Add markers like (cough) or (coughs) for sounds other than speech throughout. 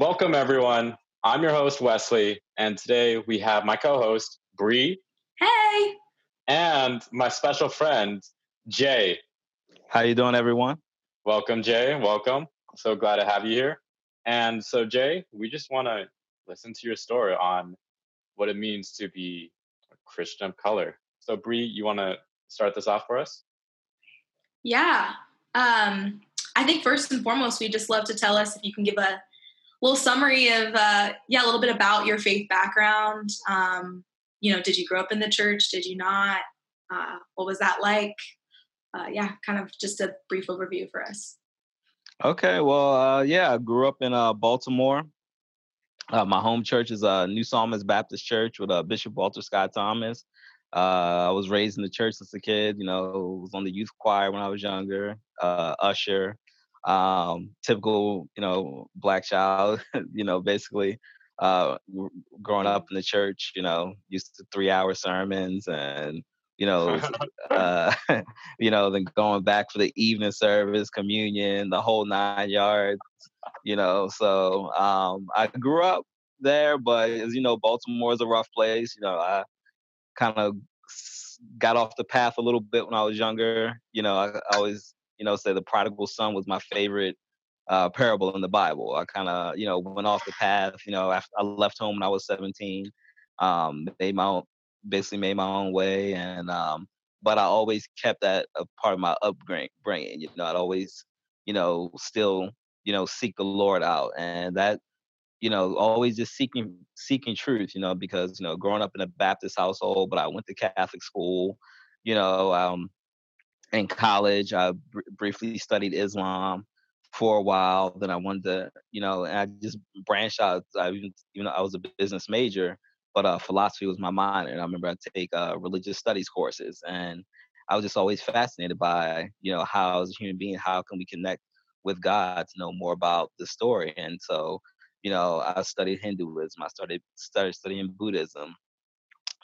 Welcome, everyone. I'm your host, Wesley, and today we have my co host, Bree. Hey. And my special friend, Jay. How you doing, everyone? Welcome, Jay. Welcome. So glad to have you here. And so, Jay, we just want to listen to your story on what it means to be a Christian of color. So, Bree, you want to start this off for us? Yeah. Um, I think first and foremost, we just love to tell us if you can give a little summary of, uh, yeah, a little bit about your faith background. Um, you know, did you grow up in the church? Did you not? Uh, what was that like? Uh, yeah, kind of just a brief overview for us. Okay, well, uh, yeah, I grew up in uh, Baltimore. Uh, my home church is uh, New Psalmist Baptist Church with Bishop Walter Scott Thomas. I was raised in the church since a kid. You know, was on the youth choir when I was younger. Usher, um, typical, you know, black child. (laughs) you know, basically, uh, growing up in the church. You know, used to three-hour sermons and you know, (laughs) uh, (laughs) you know, then going back for the evening service, communion, the whole nine yards, you know. So um, I grew up there, but as you know, Baltimore is a rough place. You know, I kind of got off the path a little bit when I was younger. You know, I, I always, you know, say the prodigal son was my favorite uh, parable in the Bible. I kind of, you know, went off the path. You know, after I left home when I was 17. Um, made my own, basically made my own way, and um, but I always kept that a part of my upbringing. You know, I'd always, you know, still, you know, seek the Lord out, and that, you know, always just seeking seeking truth. You know, because you know, growing up in a Baptist household, but I went to Catholic school. You know, um, in college, I br- briefly studied Islam for a while. Then I wanted to, you know, and I just branched out. I even, you know, I was a business major but uh, philosophy was my minor. And I remember I take uh, religious studies courses, and I was just always fascinated by, you know, how as a human being, how can we connect with God to know more about the story? And so, you know, I studied Hinduism, I started started studying Buddhism,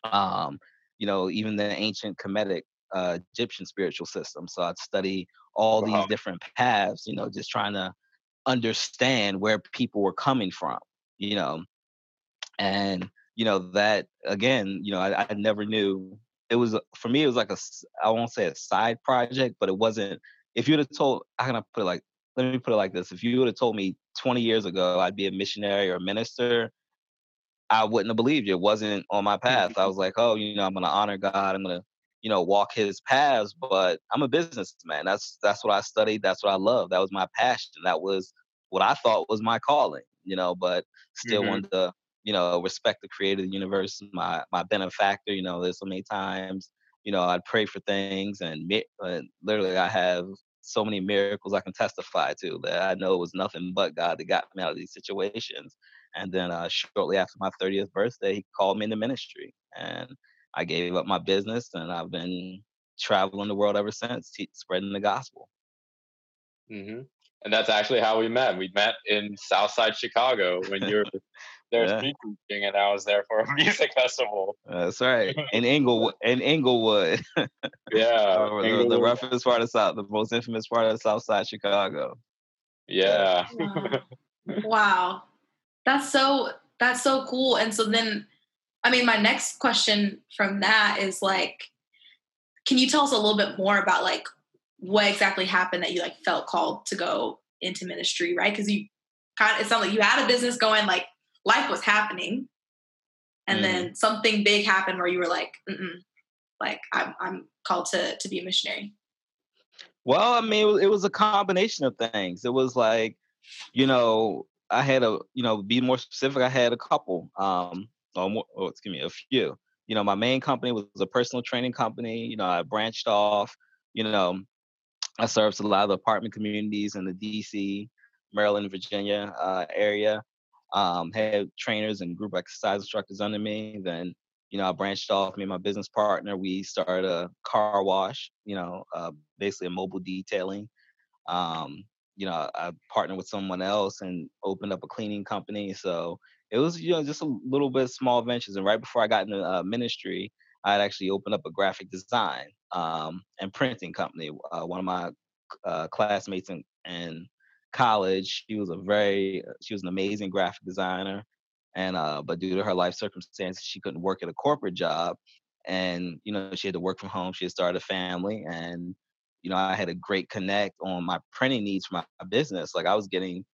um, you know, even the ancient Kemetic uh, Egyptian spiritual system. So I'd study all wow. these different paths, you know, just trying to understand where people were coming from, you know, and you know that again you know I, I never knew it was for me it was like a i won't say a side project but it wasn't if you'd have told how can i put it like let me put it like this if you would have told me 20 years ago i'd be a missionary or a minister i wouldn't have believed you it wasn't on my path i was like oh you know i'm gonna honor god i'm gonna you know walk his paths but i'm a businessman that's that's what i studied that's what i love that was my passion that was what i thought was my calling you know but still mm-hmm. wanted to you know, respect the creator of the universe, my my benefactor. You know, there's so many times, you know, I'd pray for things, and uh, literally, I have so many miracles I can testify to that I know it was nothing but God that got me out of these situations. And then uh, shortly after my 30th birthday, he called me into ministry, and I gave up my business, and I've been traveling the world ever since, spreading the gospel. Mm-hmm. And that's actually how we met. We met in Southside Chicago when you were (laughs) there's yeah. street preaching, and I was there for a (laughs) music festival. That's right. (laughs) In Englewood. In Englewood. yeah. the, the, roughest part of South, the most infamous part of Southside Chicago. Yeah. Wow. wow. That's so that's so cool. And so then I mean my next question from that is like can you tell us a little bit more about like what exactly happened that you like felt called to go into ministry, right? Because you kind of it sounds like you had a business going like life was happening. And mm. then something big happened where you were like like I'm, I'm called to to be a missionary. Well i mean it was, it was a combination of things. It was like you know i had a you know be more specific i had a couple. Um or oh, excuse me a few you know my main company was a personal training company you know i branched off you know i served a lot of the apartment communities in the dc maryland virginia uh, area um, had trainers and group exercise instructors under me. Then, you know, I branched off. Me and my business partner, we started a car wash. You know, uh, basically a mobile detailing. Um, you know, I partnered with someone else and opened up a cleaning company. So it was, you know, just a little bit of small ventures. And right before I got into uh, ministry, I had actually opened up a graphic design um, and printing company. Uh, one of my uh, classmates in, and college. She was a very she was an amazing graphic designer, and uh, but due to her life circumstances, she couldn't work at a corporate job, and you know she had to work from home. She had started a family, and you know I had a great connect on my printing needs for my business. Like I was getting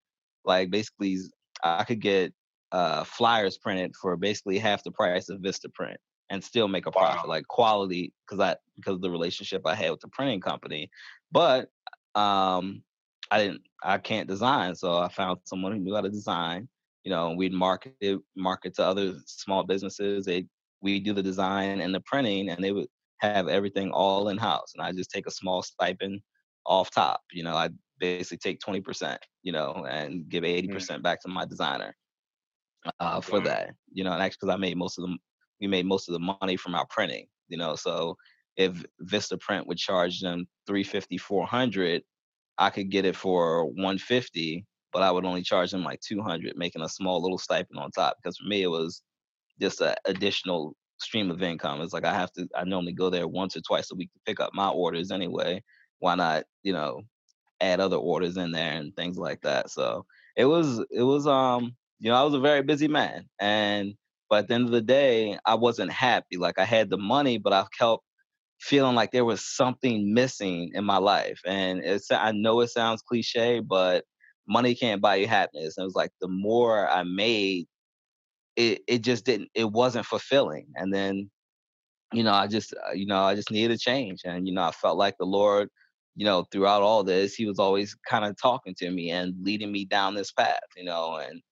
like basically I could get uh, flyers printed for basically half the price of Vistaprint and still make a profit, wow. like quality, because I because of the relationship I had with the printing company. But um, I didn't, I can't design, so I found someone who knew how to design. You know, we'd market it, market to other small businesses. They we do the design and the printing, and they would have everything all in house, and I just take a small stipend off top. You know, I basically take twenty percent, you know, and give eighty mm. percent back to my designer uh, for that. You know, and actually, because I made most of the we made most of the money from our printing. You know, so if Vistaprint would charge them 350, 400, I could get it for 150, but I would only charge them like 200, making a small little stipend on top. Because for me, it was just an additional stream of income. It's like I have to. I normally go there once or twice a week to pick up my orders anyway. Why not, you know, add other orders in there and things like that. So it was it was um you know, I was a very busy man. And but at the end of the day, I wasn't happy. Like I had the money, but I kept feeling like there was something missing in my life. And it's I know it sounds cliche, but money can't buy you happiness. And it was like the more I made, it it just didn't it wasn't fulfilling. And then, you know, I just uh, you know, I just needed a change. And, you know, I felt like the Lord you know, throughout all this, he was always kind of talking to me and leading me down this path, you know, and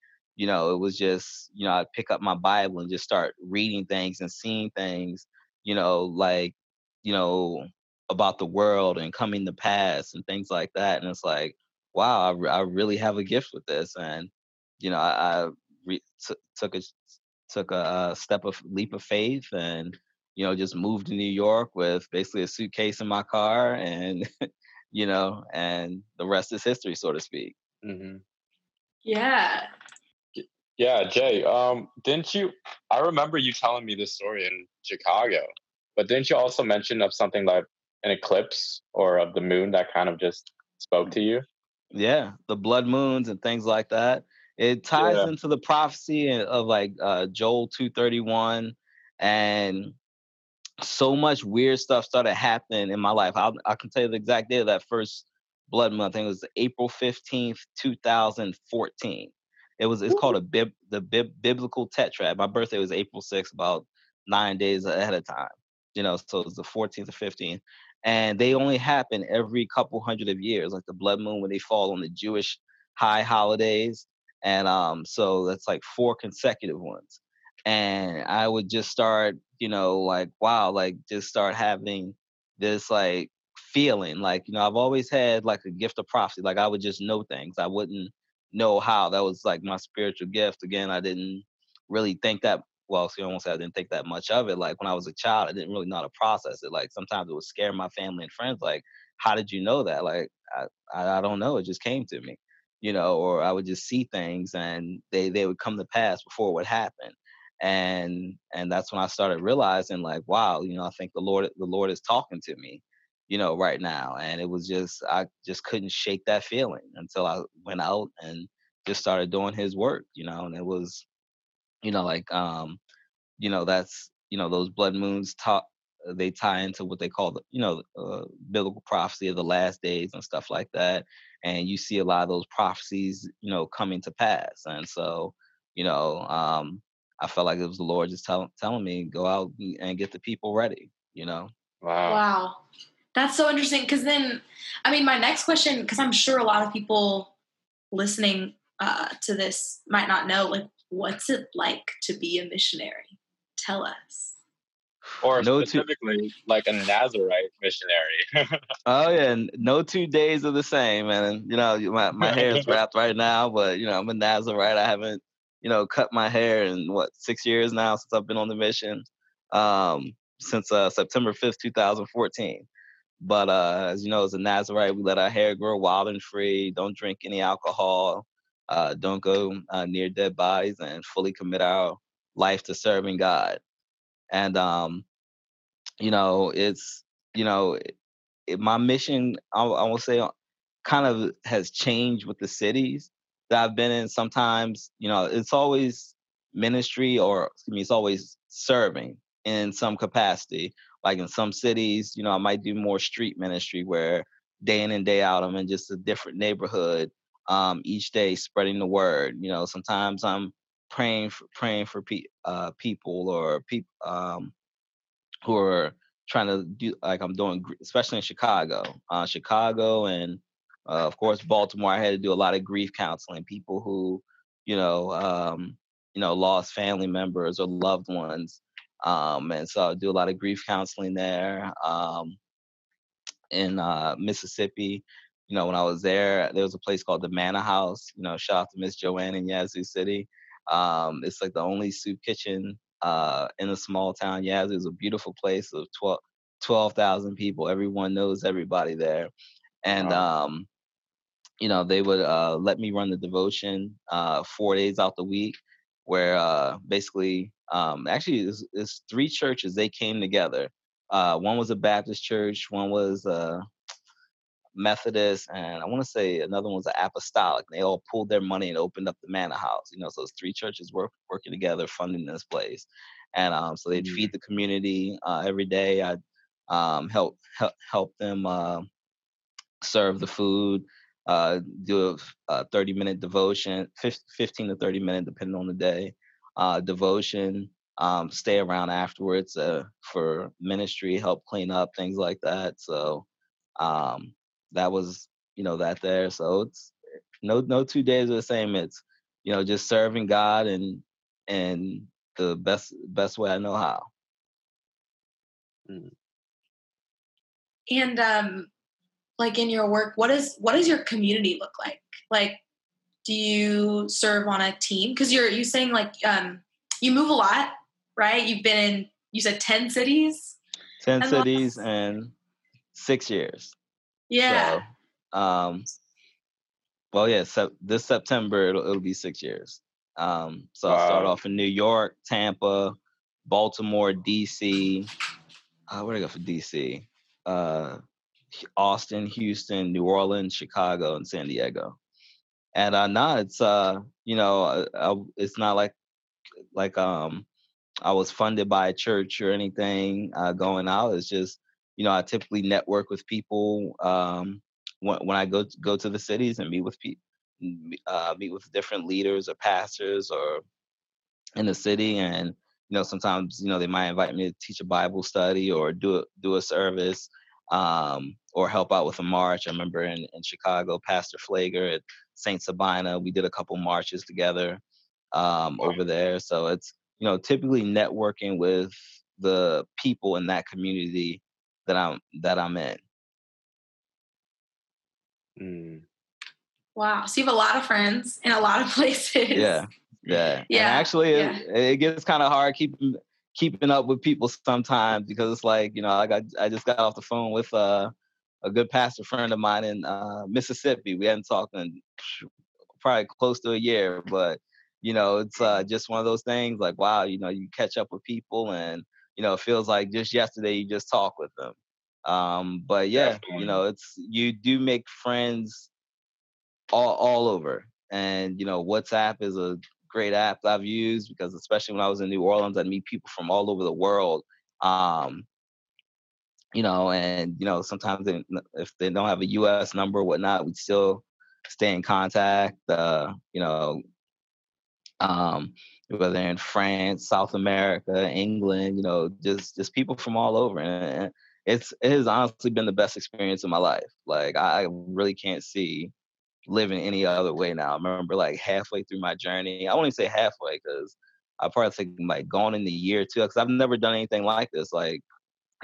you know, it was just, you know, I'd pick up my Bible and just start reading things and seeing things, you know, like, you know, about the world and coming to pass and things like that. And it's like, wow, I, I really have a gift with this. And, you know, I, I re- t- took a took a, a step of leap of faith and you know just moved to new york with basically a suitcase in my car and (laughs) you know and the rest is history so to speak mm-hmm. yeah yeah, Jay. Um, didn't you? I remember you telling me this story in Chicago, but didn't you also mention of something like an eclipse or of the moon that kind of just spoke to you? Yeah, the blood moons and things like that. It ties yeah. into the prophecy of like uh, Joel two thirty one, and so much weird stuff started happening in my life. I, I can tell you the exact day of that first blood moon. I think it was April fifteenth, two thousand fourteen it was it's called a bib the bib, biblical tetrad. My birthday was April 6th, about nine days ahead of time. You know, so it's the 14th or 15th. And they only happen every couple hundred of years, like the blood moon when they fall on the Jewish high holidays. And um, so that's like four consecutive ones. And I would just start, you know, like, wow, like just start having this like feeling. Like, you know, I've always had like a gift of prophecy. Like I would just know things. I wouldn't know how. That was like my spiritual gift. Again, I didn't really think that. Well, see, I won't say I didn't think that much of it. Like when I was a child, I didn't really know how to process it. Like sometimes it would scare my family and friends. Like, how did you know that? Like, I, I, I don't know. It just came to me, you know. Or I would just see things and they they would come to pass before it would happen. And and that's when I started realizing, like, wow, you know, I think the Lord the Lord is talking to me you know, right now. And it was just, I just couldn't shake that feeling until I went out and just started doing his work, you know, and it was, you know, like, um, you know, that's, you know, those blood moons talk, uh, they tie into what they call the, you know, uh, biblical prophecy of the last days and stuff like that. And you see a lot of those prophecies, you know, coming to pass. And so, you know, um, I felt like it was the Lord just tell, telling me, go out and get the people ready, you know? Wow. Wow. That's so interesting because then, I mean, my next question, because I'm sure a lot of people listening uh, to this might not know, like, what's it like to be a missionary? Tell us. Or no specifically, two- like a Nazarite missionary. (laughs) oh yeah, no two days are the same, and you know, my my hair is wrapped right now, but you know, I'm a Nazarite. I haven't, you know, cut my hair in what six years now since I've been on the mission, um, since uh, September fifth, two thousand fourteen. But uh, as you know, as a Nazarite, we let our hair grow wild and free. Don't drink any alcohol. Uh, don't go uh, near dead bodies, and fully commit our life to serving God. And um, you know, it's you know, it, my mission. I, I will say kind of has changed with the cities that I've been in. Sometimes, you know, it's always ministry or excuse me, it's always serving in some capacity. Like in some cities, you know, I might do more street ministry where day in and day out I'm in just a different neighborhood um, each day spreading the word. You know, sometimes I'm praying for praying for pe- uh, people or people um, who are trying to do like I'm doing, especially in Chicago, uh, Chicago, and uh, of course Baltimore. I had to do a lot of grief counseling. People who, you know, um, you know, lost family members or loved ones, um, and so I do a lot of grief counseling there. Um, in uh, Mississippi, you know, when I was there, there was a place called the Manor House. You know, shout out to Miss Joanne in Yazoo City. Um, it's like the only soup kitchen uh, in a small town. Yazoo is a beautiful place of 12,000 people. Everyone knows everybody there. And, wow. um, you know, they would uh, let me run the devotion uh, four days out the week, where uh, basically, um, actually, it's, it's, three churches. They came together. Uh, one was a Baptist church, one was uh, Methodist, and I want to say another one's an Apostolic. They all pulled their money and opened up the Manor House. You know, so those three churches work working together, funding this place, and um, so they'd mm-hmm. feed the community uh, every day. I'd um, help help help them uh, serve the food. Uh, do a, 30 minute devotion, 15 to 30 minute, depending on the day. Uh, devotion. Um, stay around afterwards uh, for ministry, help clean up things like that. So um, that was you know that there. So it's no no two days are the same. It's you know just serving God and and the best best way I know how. Mm. And um, like in your work, what is what does your community look like? Like, do you serve on a team? Because you're you saying like um, you move a lot, right? You've been in you said ten cities. Ten cities and six years. Yeah. So, um, well, yeah. So this September it'll it'll be six years. Um, so wow. I'll start off in New York, Tampa, Baltimore, DC. Uh, where did I go for DC? Uh, Austin, Houston, New Orleans, Chicago, and San Diego. And uh, now it's uh, you know, uh, uh, it's not like like um, I was funded by a church or anything uh, going out. It's just you know, I typically network with people um, when, when I go go to the cities and meet with people, uh, meet with different leaders or pastors or in the city, and you know, sometimes you know they might invite me to teach a Bible study or do a, do a service um, or help out with a march. I remember in, in Chicago, Pastor Pfleger at Saint Sabina, we did a couple marches together um, over there. So it's you know typically networking with the people in that community that I'm that I'm in. Mm. Wow. So you have a lot of friends in a lot of (laughs) places. Yeah. Yeah. Yeah. And actually yeah. It, it gets kind of hard keeping keeping up with people sometimes because it's like, you know, I got I just got off the phone with uh, a good pastor friend of mine in uh, Mississippi. We hadn't talked in probably close to a year, but you know, it's uh, just one of those things like, wow, you know, you catch up with people and you know, it feels like just yesterday you just talked with them. Um, but yeah, you know, it's you do make friends all all over. And you know, WhatsApp is a great app I've used because especially when I was in New Orleans, I'd meet people from all over the world. Um, you know, and you know, sometimes they, if they don't have a U.S. number or whatnot, we still stay in contact. Uh, you know, um, whether in France, South America, England, you know, just just people from all over, and it's it has honestly been the best experience of my life. Like I really can't see living any other way now. I remember like halfway through my journey, I won't even say halfway because I probably think like gone in the year two because I've never done anything like this. Like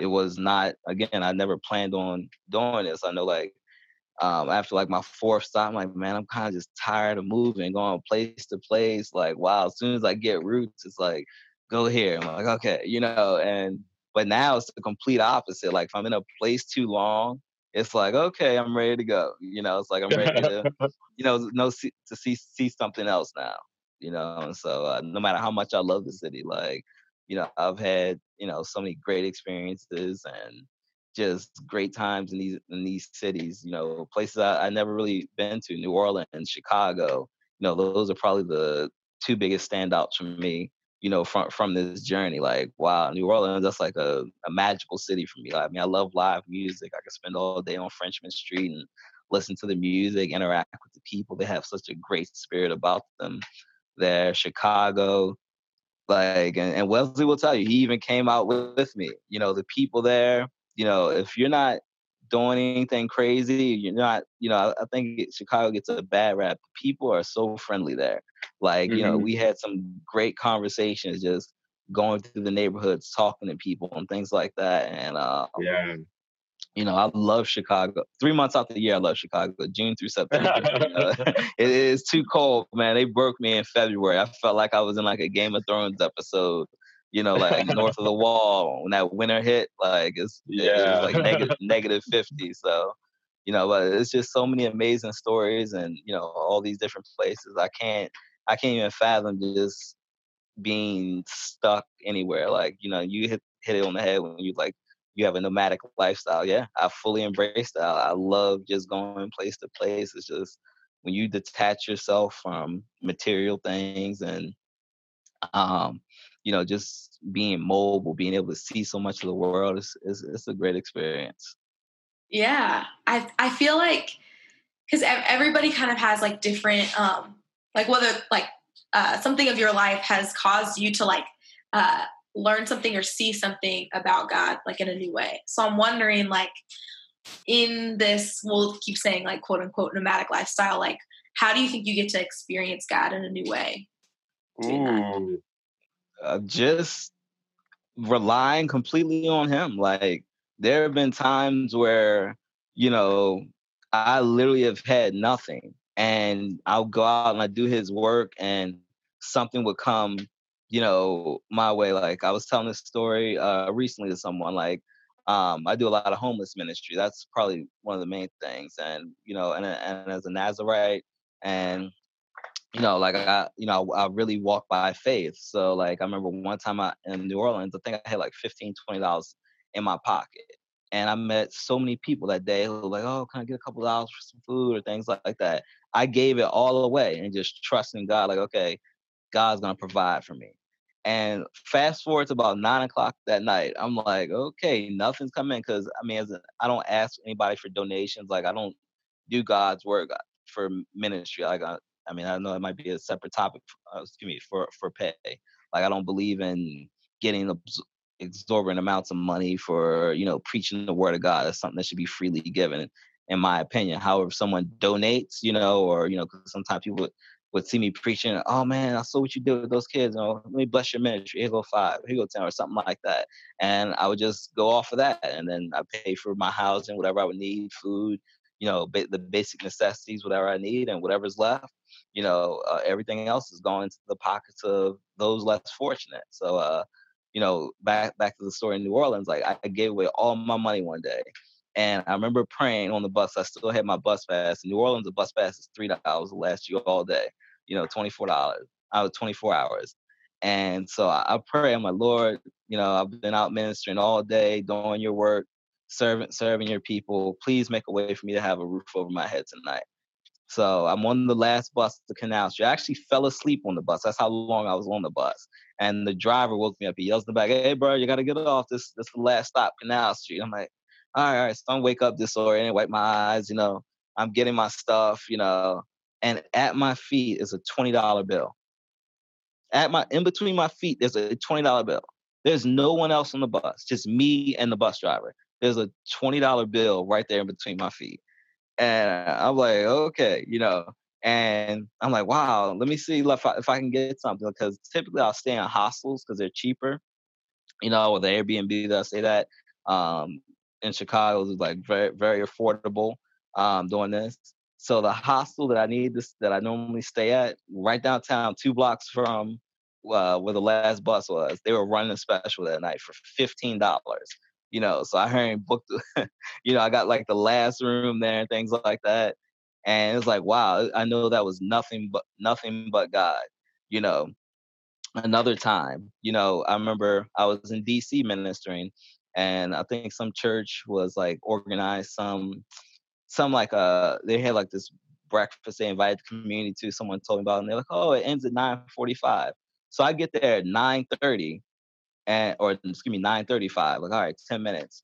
it was not again, I never planned on doing this. I know like um, after like my fourth stop, I'm like, man, I'm kind of just tired of moving, going place to place. Like, wow, as soon as I get roots, it's like, go here. I'm like, okay, you know, and but now it's the complete opposite. Like if I'm in a place too long, it's like, okay, I'm ready to go. You know, it's like I'm ready to, (laughs) you know, no to see see something else now. You know, and so uh, no matter how much I love the city, like, you know, I've had you know so many great experiences and just great times in these in these cities. You know, places I, I never really been to, New Orleans, Chicago. You know, those are probably the two biggest standouts for me. You know, from from this journey, like wow, New Orleans, that's like a, a magical city for me. I mean, I love live music. I can spend all day on Frenchmen Street and listen to the music, interact with the people. They have such a great spirit about them. There, Chicago, like, and, and Wesley will tell you, he even came out with me. You know, the people there, you know, if you're not doing anything crazy, you're not, you know, I, I think Chicago gets a bad rap. People are so friendly there. Like, mm-hmm. you know, mm-hmm. we had some great conversations just going through the neighborhoods, talking to people and things like that. And uh, yeah, you know, I love Chicago. Three months out the year, I love Chicago. June through (laughs) September. uh, (laughs) it is too cold, man. They broke me in February. I felt like I was in like a Game of Thrones episode. You know, like north of the wall when that winter hit. Like it's yeah, it was like negative negative fifty. So, you know, but it's just so many amazing stories, and you know, all these different places. I can't, I can't even fathom just being stuck anywhere. Like, you know, you hit hit it on the head when you like you have a nomadic lifestyle. Yeah, I fully embrace that. I love just going place to place. It's just when you detach yourself from material things and um, you know, just being mobile, being able to see so much of the world is is it's a great experience. Yeah, I I feel like because everybody kind of has like different um like whether like uh, something of your life has caused you to like uh, learn something or see something about God like in a new way. So I'm wondering like in this we'll keep saying like quote unquote nomadic lifestyle like how do you think you get to experience God in a new way? Ooh. Uh, just relying completely on him like there have been times where you know I literally have had nothing and I'll go out and I do his work and something would come you know, my way. Like I was telling this story uh, recently to someone. Like um, I do a lot of homeless ministry. That's probably one of the main things. And you know, and and as a Nazarite, and you know, like I, you know, I really walk by faith. So like I remember one time I in New Orleans, I think I had like 15 dollars in my pocket. And I met so many people that day who were like, "Oh, can I get a couple dollars for some food or things like, like that?" I gave it all away and just trusting God, like, okay, God's gonna provide for me. And fast forward to about nine o'clock that night, I'm like, okay, nothing's coming because I mean, as a, I don't ask anybody for donations. Like I don't do God's work uh, for ministry. Like I, I mean, I know it might be a separate topic. Uh, excuse me for for pay. Like I don't believe in getting exorbitant amounts of money for you know preaching the word of God. That's something that should be freely given, in my opinion. However, someone donates, you know, or you know, because sometimes people would see me preaching, oh man, I saw what you did with those kids. You know, let me bless your ministry. Here go five, here go ten, or something like that. And I would just go off of that, and then I pay for my housing, whatever I would need, food, you know, ba- the basic necessities, whatever I need, and whatever's left, you know, uh, everything else is going to the pockets of those less fortunate. So, uh, you know, back back to the story in New Orleans, like I gave away all my money one day. And I remember praying on the bus. I still had my bus pass. In New Orleans, a bus pass is three dollars last you all day. You know, twenty four dollars. I was twenty four hours. And so I, I pray, I'm like, Lord, you know, I've been out ministering all day, doing your work, serving serving your people. Please make a way for me to have a roof over my head tonight. So I'm on the last bus to Canal Street. I actually fell asleep on the bus. That's how long I was on the bus. And the driver woke me up. He yells in the back, "Hey, bro, you gotta get off. This this is the last stop, Canal Street." I'm like, all right, all right. So I'm wake up disoriented, wipe my eyes, you know, I'm getting my stuff, you know, and at my feet is a $20 bill. At my in between my feet, there's a $20 bill. There's no one else on the bus, just me and the bus driver. There's a $20 bill right there in between my feet. And I'm like, okay, you know, and I'm like, wow, let me see if I, if I can get something because typically I'll stay in hostels because they're cheaper, you know, with the Airbnb that I stay at. Um, in Chicago is like very very affordable um, doing this. So the hostel that I need this that I normally stay at right downtown, two blocks from uh, where the last bus was, they were running a special that night for fifteen dollars. You know, so I heard booked. (laughs) you know, I got like the last room there and things like that, and it's like wow, I know that was nothing but nothing but God. You know, another time, you know, I remember I was in DC ministering and I think some church was like organized some some like uh they had like this breakfast they invited the community to. Someone told me about, it, and they're like, "Oh, it ends at 9:45." So I get there at 9:30, and or excuse me, 9:35. Like, all right, 10 minutes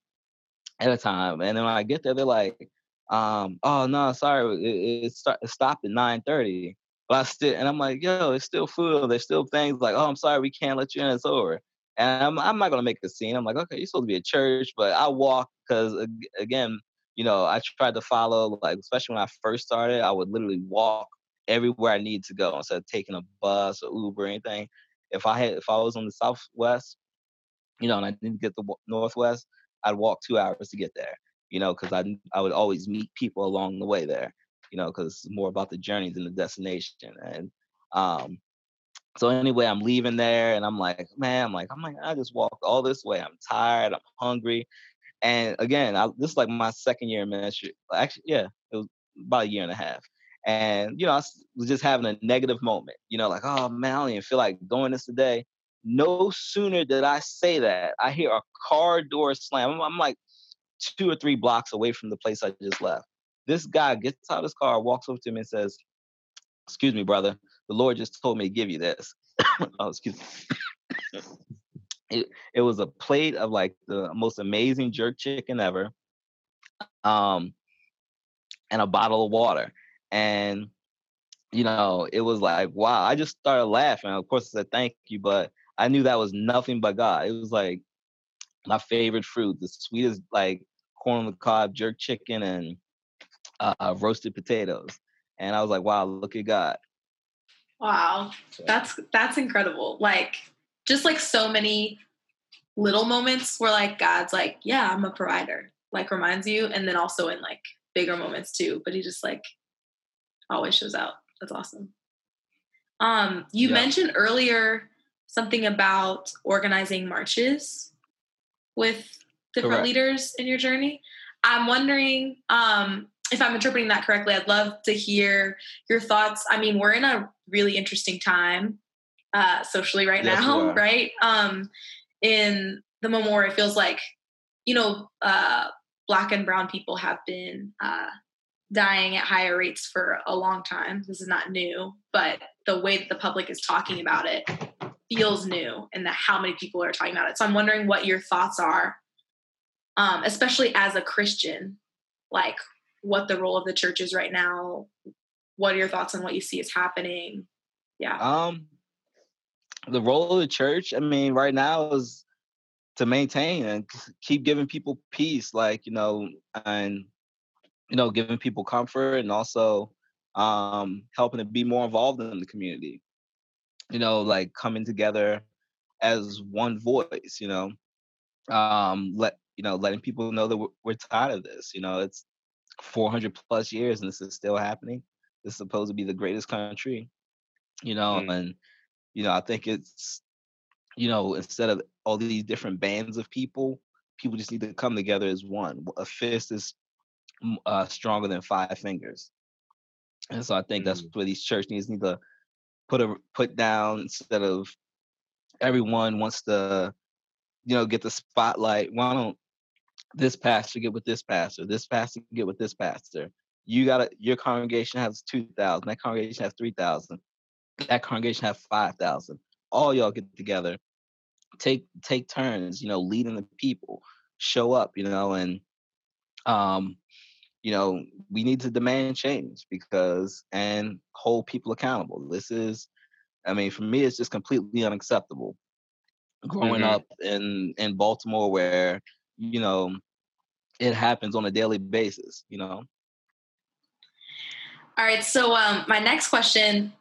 at a time. And then when I get there, they're like, um, "Oh no, sorry, it, it, start, it stopped at 9:30." But I still, and I'm like, "Yo, it's still full. There's still things like, oh, I'm sorry, we can't let you in. It's over." And I'm, I'm not gonna make a scene. I'm like, okay, you're supposed to be at church, but I walk because again, you know, I tried to follow, like, especially when I first started, I would literally walk everywhere I need to go instead of taking a bus or Uber or anything. If I had, if I was on the Southwest, you know, and I didn't get the Northwest, I'd walk two hours to get there, you know, because I, I would always meet people along the way there, you know, because it's more about the journey than the destination. And, um, so anyway, I'm leaving there and I'm like, man, I'm like, I'm like, I just walked all this way. I'm tired. I'm hungry. And again, I, this is like my second year in ministry. Actually, yeah, it was about a year and a half. And you know, I was just having a negative moment. You know, like, oh man, I don't even feel like doing this today. No sooner did I say that, I hear a car door slam. I'm, I'm like two or three blocks away from the place I just left. This guy gets out of his car, walks over to me, and says, "Excuse me, brother. The Lord just told me to give you this." (coughs) oh, excuse me (coughs) it, it was a plate of like the most amazing jerk chicken ever um and a bottle of water and you know it was like wow i just started laughing of course i said thank you but i knew that was nothing but god it was like my favorite fruit the sweetest like corn on the cob jerk chicken and uh, roasted potatoes and i was like wow look at god wow that's that's incredible like just like so many little moments where like God's like, yeah, I'm a provider, like reminds you, and then also in like bigger moments too. But he just like always shows out. That's awesome. Um, you yeah. mentioned earlier something about organizing marches with different Correct. leaders in your journey. I'm wondering um, if I'm interpreting that correctly. I'd love to hear your thoughts. I mean, we're in a really interesting time uh, socially right yes, now, (laughs) right? Um, in the memorial, it feels like, you know, uh, black and brown people have been uh, dying at higher rates for a long time. This is not new, but the way that the public is talking about it feels new and that how many people are talking about it. So I'm wondering what your thoughts are, um, especially as a Christian, like what the role of the church is right now. What are your thoughts on what you see is happening? Yeah. Um, the role of the church, I mean, right now is to maintain and keep giving people peace, like, you know, and, you know, giving people comfort and also um, helping to be more involved in the community. You know, like coming together as one voice, you know, um, let, you know, letting people know that we're, we're tired of this. You know, it's 400 plus years and this is still happening. This is supposed to be the greatest country, you know, mm. and you know, I think it's, you know, instead of all these different bands of people, people just need to come together as one. A fist is uh, stronger than five fingers, and so I think mm that's where these church needs need to put a put down instead of everyone wants to, you know, get the spotlight. Why don't this pastor get with this pastor? This pastor get with this pastor. You got to your congregation has two thousand. That congregation has three thousand that congregation has 5,000. All y'all get together, take take turns, you know, leading the people, show up, you know, and um, you know, we need to demand change because and hold people accountable. This is, I mean, for me, it's just completely unacceptable. Growing mm-hmm. up in in Baltimore, where you know it happens on a daily basis, you know. All right. So um, my next question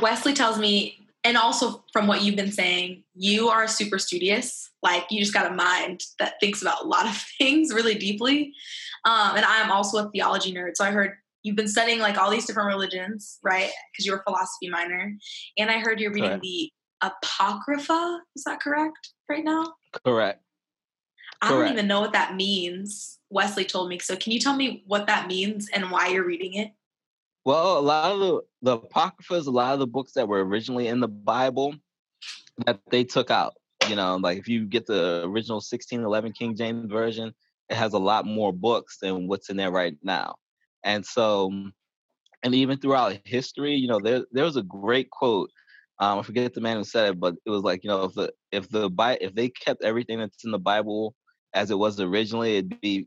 Wesley tells me, and also from what you've been saying, you are super studious. Like you just got a mind that thinks about a lot of (laughs) things really deeply. Um, and I'm also a theology nerd. So I heard you've been studying like all these different religions, right? Because you're a philosophy minor. And I heard you're reading correct. the Apocrypha. Is that correct right now? Correct. I correct. don't even know what that means. Wesley told me. So can you tell me what that means and why you're reading it? Well, a lot of the, the apocryphas, a lot of the books that were originally in the Bible that they took out. you know, like if you get the original 1611 King James version, it has a lot more books than what's in there right now. And so, and even throughout history, you know, there there was a great quote. Um, I forget the man who said it, but it was like, you know, if the if the if they kept everything that's in the Bible as it was originally, it'd be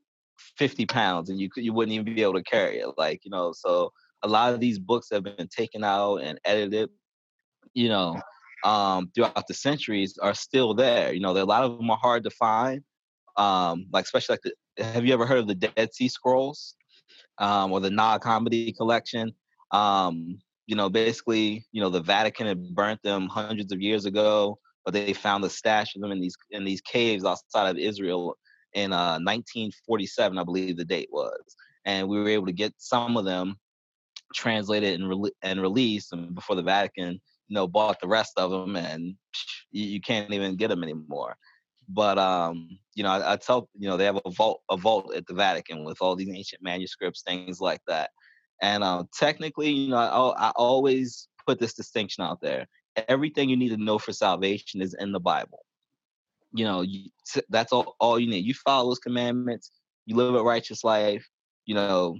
50 pounds, and you you wouldn't even be able to carry it. Like, you know, so a lot of these books have been taken out and edited. You know, um, throughout the centuries are still there. You know, a lot of them are hard to find. Um, like especially like the, have you ever heard of the Dead Sea Scrolls um, or the Nag Hammadi collection? Um, you know, basically, you know, the Vatican had burnt them hundreds of years ago, but they found a stash of them in these in these caves outside of Israel in uh, 1947, I believe the date was, and we were able to get some of them translated and, re- and released and before the Vatican you know bought the rest of them and (sniffs) you, you can't even get them anymore. But um you know I, I, tell you know they have a vault a vault at the vatican with all these ancient manuscripts things like that. And uh, technically you know I, I always put this distinction out there. Everything you need to know for salvation is in the bible. You know you, that's all, all you need. You follow those commandments you live a righteous life you know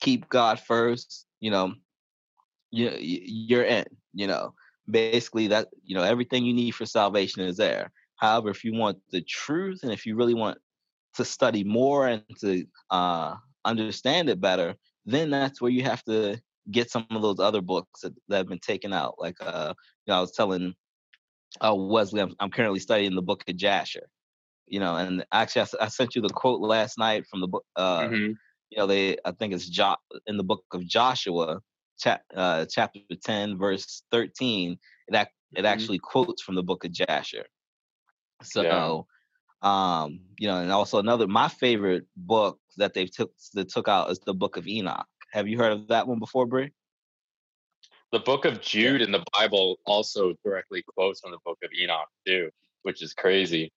keep god first you know you, you're in you know. Basically that you know everything you need for salvation is there. However if you want the truth and if you really want to study more and to uh, understand it better then that's where you have to get some of those other books that, that have been taken out. Like uh you know i was telling uh, wesley I'm, I'm currently studying the book of jasher you know and actually I, I sent you the quote last night from the book uh mm-hmm. You know they i think it's jo- in the book of joshua chap, uh, chapter 10, verse 13, it, ac- it mm-hmm. actually quotes from the book of Jasher. So, yeah. um, you know, and also another, my favorite book that they've took, that took out is the book of Enoch. Have you heard of that one before, Bree? The book of Jude in the Bible also directly quotes from the book of Enoch too, which is crazy.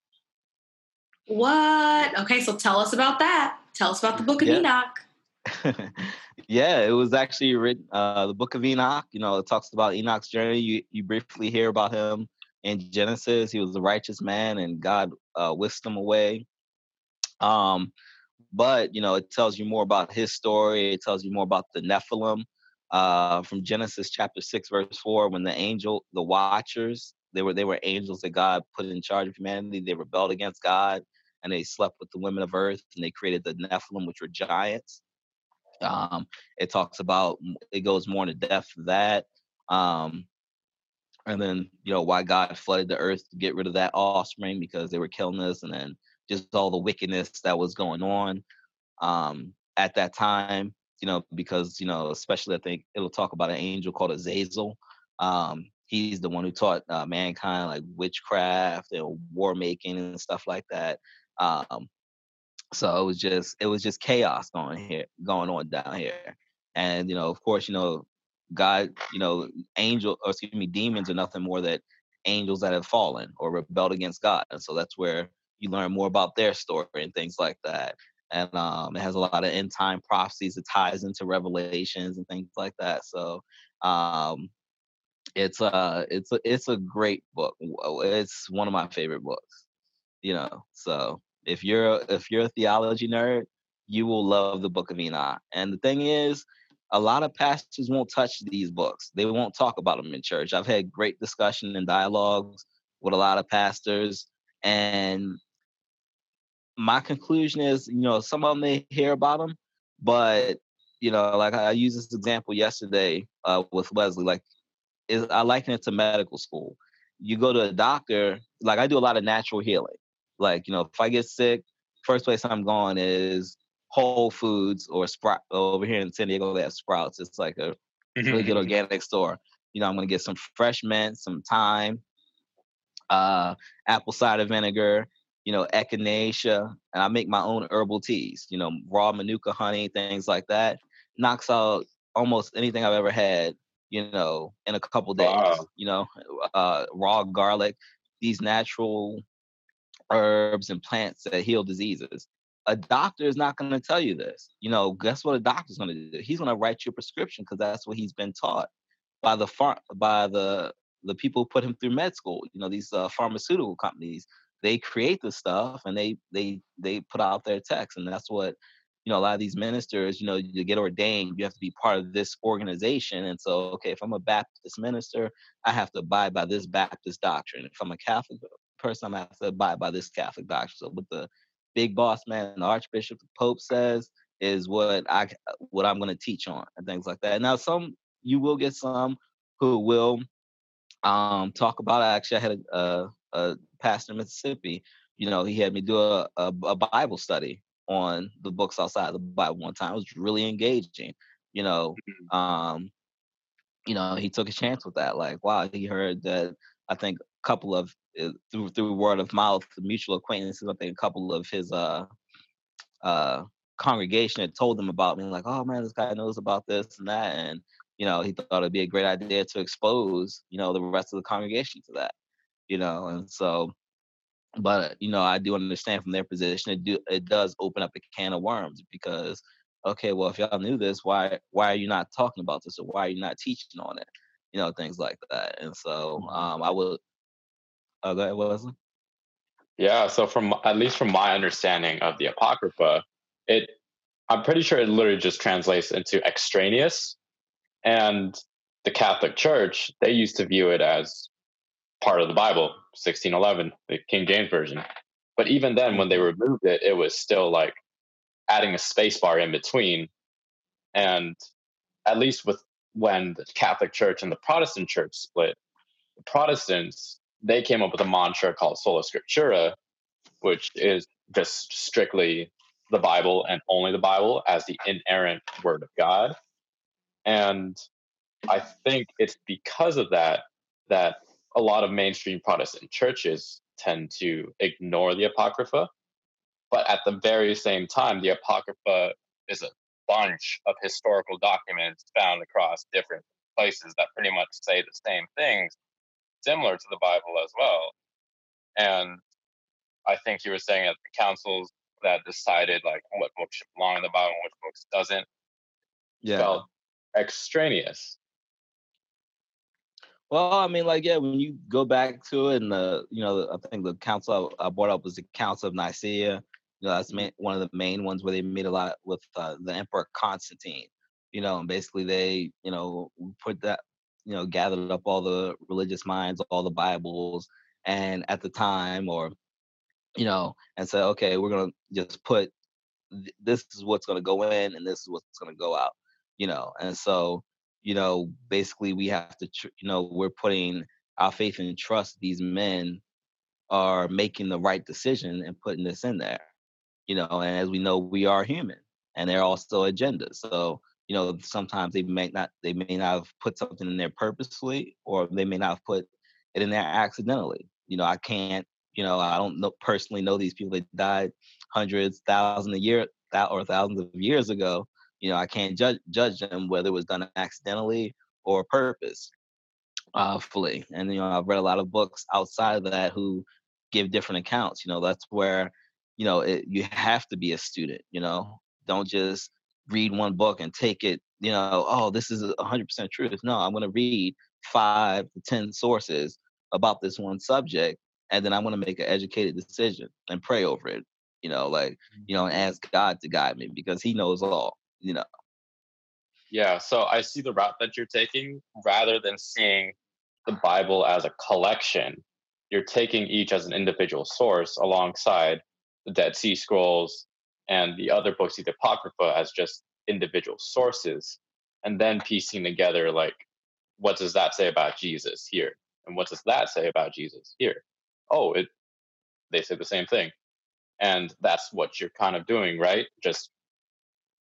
What? Okay, so tell us about that. Tell us about the book of yeah. Enoch. (laughs) yeah, it was actually written. Uh, the Book of Enoch. You know, it talks about Enoch's journey. You you briefly hear about him in Genesis. He was a righteous man, and God uh, whisked him away. Um, but you know, it tells you more about his story. It tells you more about the Nephilim uh, from Genesis chapter six, verse four, when the angel, the Watchers, they were they were angels that God put in charge of humanity. They rebelled against God, and they slept with the women of earth, and they created the Nephilim, which were giants. Um, it talks about it goes more into depth that. Um, and then you know why God flooded the earth to get rid of that offspring because they were killing us, and then just all the wickedness that was going on um, at that time. You know, because you know, especially I think it'll talk about an angel called Azazel. Um, he's the one who taught uh, mankind like witchcraft and war making and stuff like that. Um, so it was just it was just chaos going here going on down here. And you know, of course, you know, God, you know, angel or excuse me, demons are nothing more than angels that have fallen or rebelled against God. And so that's where you learn more about their story and things like that. And um, it has a lot of end time prophecies. It ties into revelations and things like that. So um, it's a it's a it's a great book. It's one of my favorite books. You know, so if you're if you're a theology nerd, you will love the Book of Enoch. And the thing is, a lot of pastors won't touch these books. They won't talk about them in church. I've had great discussion and dialogues with a lot of pastors, and my conclusion is, you know, some of them may hear about them, but you know, like I used this example yesterday uh, with Wesley. Like, is I liken it to medical school. You go to a doctor. Like I do a lot of natural healing. Like, you know, if I get sick, first place I'm going is Whole Foods or Sprout over here in San Diego. They have Sprouts. It's like a really good (laughs) organic store. You know, I'm gonna get some fresh mint, some thyme, uh, apple cider vinegar, you know, echinacea, and I make my own herbal teas. You know, raw manuka honey, things like that. Knocks out almost anything I've ever had. You know, in a couple days. Wow. You know, uh, raw garlic. These natural herbs and plants that heal diseases. A doctor is not going to tell you this. You know, guess what a doctor's going to do? He's going to write you a prescription because that's what he's been taught by the far, by the the people who put him through med school. You know, these uh, pharmaceutical companies they create the stuff and they they they put out their text, and that's what you know a lot of these ministers. You know, to get ordained, you have to be part of this organization. And so, okay, if I'm a Baptist minister, I have to abide by this Baptist doctrine. If I'm a Catholic person, I'm have to abide by this Catholic doctrine. So, what the big boss man, the Archbishop, the Pope says is what I what I'm going to teach on and things like that. Now, some you will get some who will um, talk about. Actually, I had a, a, a, pastor in Mississippi. You know, he had me do a, a, a, Bible study on the books outside the Bible one time. It was really engaging. You know, mm-hmm. um, you know, he took a chance with that. Like, wow, he heard that. I think couple of uh, through through word of mouth, mutual acquaintances. I think a couple of his uh uh congregation had told them about me, like, oh man, this guy knows about this and that, and you know, he thought it'd be a great idea to expose, you know, the rest of the congregation to that, you know, and so, but you know, I do understand from their position, it do it does open up a can of worms because, okay, well, if y'all knew this, why why are you not talking about this or why are you not teaching on it, you know, things like that, and so, mm-hmm. um, I would, Uh, go ahead, what was it? Yeah, so from at least from my understanding of the Apocrypha, it I'm pretty sure it literally just translates into extraneous. And the Catholic Church, they used to view it as part of the Bible, 1611, the King James Version. But even then, when they mm-hmm. removed it, it was still like adding a space bar in between. And at least with when the Catholic Church and the Protestant Church split, the Protestants, they came up with a mantra called Sola Scriptura, which is just strictly the Bible and only the Bible as the inerrant word of God. And I think it's because of that that a lot of mainstream Protestant churches tend to ignore the Apocrypha. But at the very same time, the Apocrypha is a bunch of historical documents found across different places that pretty much say the same things, similar to the Bible as well. And I think you were saying that the councils that decided like what books should belong in the Bible and which books doesn't yeah. felt extraneous. Well, I mean, like, yeah, when you go back to it, and the, you know, I think the council I brought up was the Council of Nicaea. You know, that's one of the main ones where they meet a lot with uh, the Emperor Constantine. You know, and basically they, you know, put that, you know, gathered up all the religious minds, all the Bibles, and at the time, or you know, and say, okay, we're gonna just put this is what's gonna go in and this is what's gonna go out, you know, and so you know, basically we have to, tr- you know, we're putting our faith and trust these men are making the right decision and putting this in there, you know, and as we know, we are human and they're also agendas. So, you know, sometimes they may not, they may not have put something in there purposefully, or they may not have put it in there accidentally. You know, I can't you know, I don't know personally know these people that died hundreds, thousands a year that or thousands of years ago. You know, I can't judge judge them whether it was done accidentally or purpose, uh. And you know, I've read a lot of books outside of that who give different accounts. You know, that's where you know it, you have to be a student. You know, don't just read one book and take it. You know, oh, this is 100% truth. No, I'm going to read five to ten sources about this one subject and then I'm going to make an educated decision and pray over it. You know, like you know, and mm-hmm. ask God to guide me because He knows all. You know. Yeah, so I see the route that you're taking rather than seeing the Bible as a collection. You're taking each as an individual source alongside the Dead Sea Scrolls and the other books, the Apocrypha, as just individual sources, and then piecing together like, what does that say about Jesus here? And what does that say about Jesus here? oh, it they say the same thing. And that's what you're kind of doing, right? Just